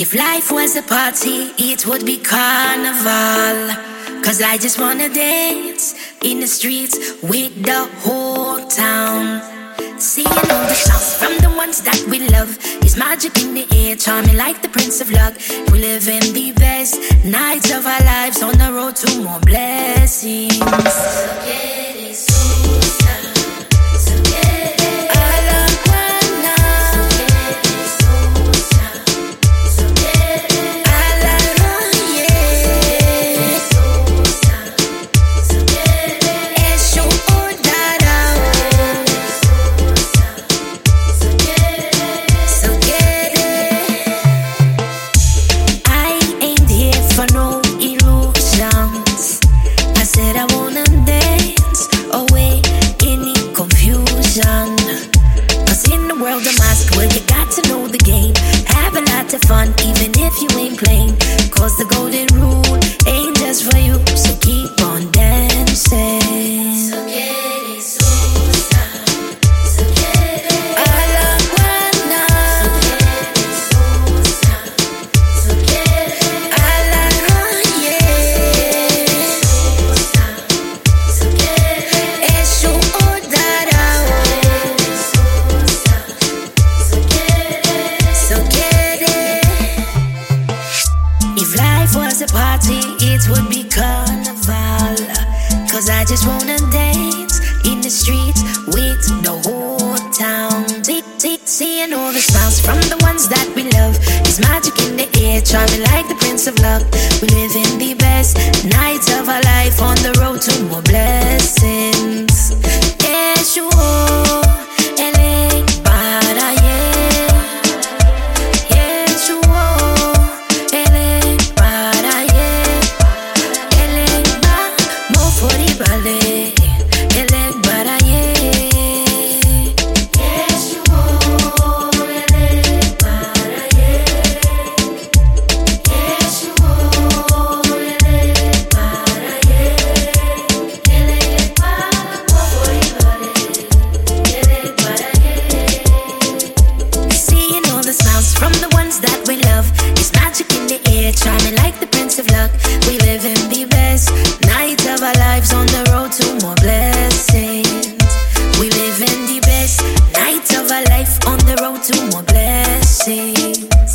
If life was a party, it would be carnival. Cause I just wanna dance in the streets with the whole town. Seeing all the shots from the ones that we love is magic in the air, charming like the Prince of Luck. We live in the best nights of our lives on the road to more blessings. Would be carnival. Cause I just wanna dance in the streets with the whole town. See, see, seeing all the smiles from the ones that we love. It's magic in the air, charming like the Prince of Love. We live in the best nights of our life on the road to more blessings. Fori more blessings.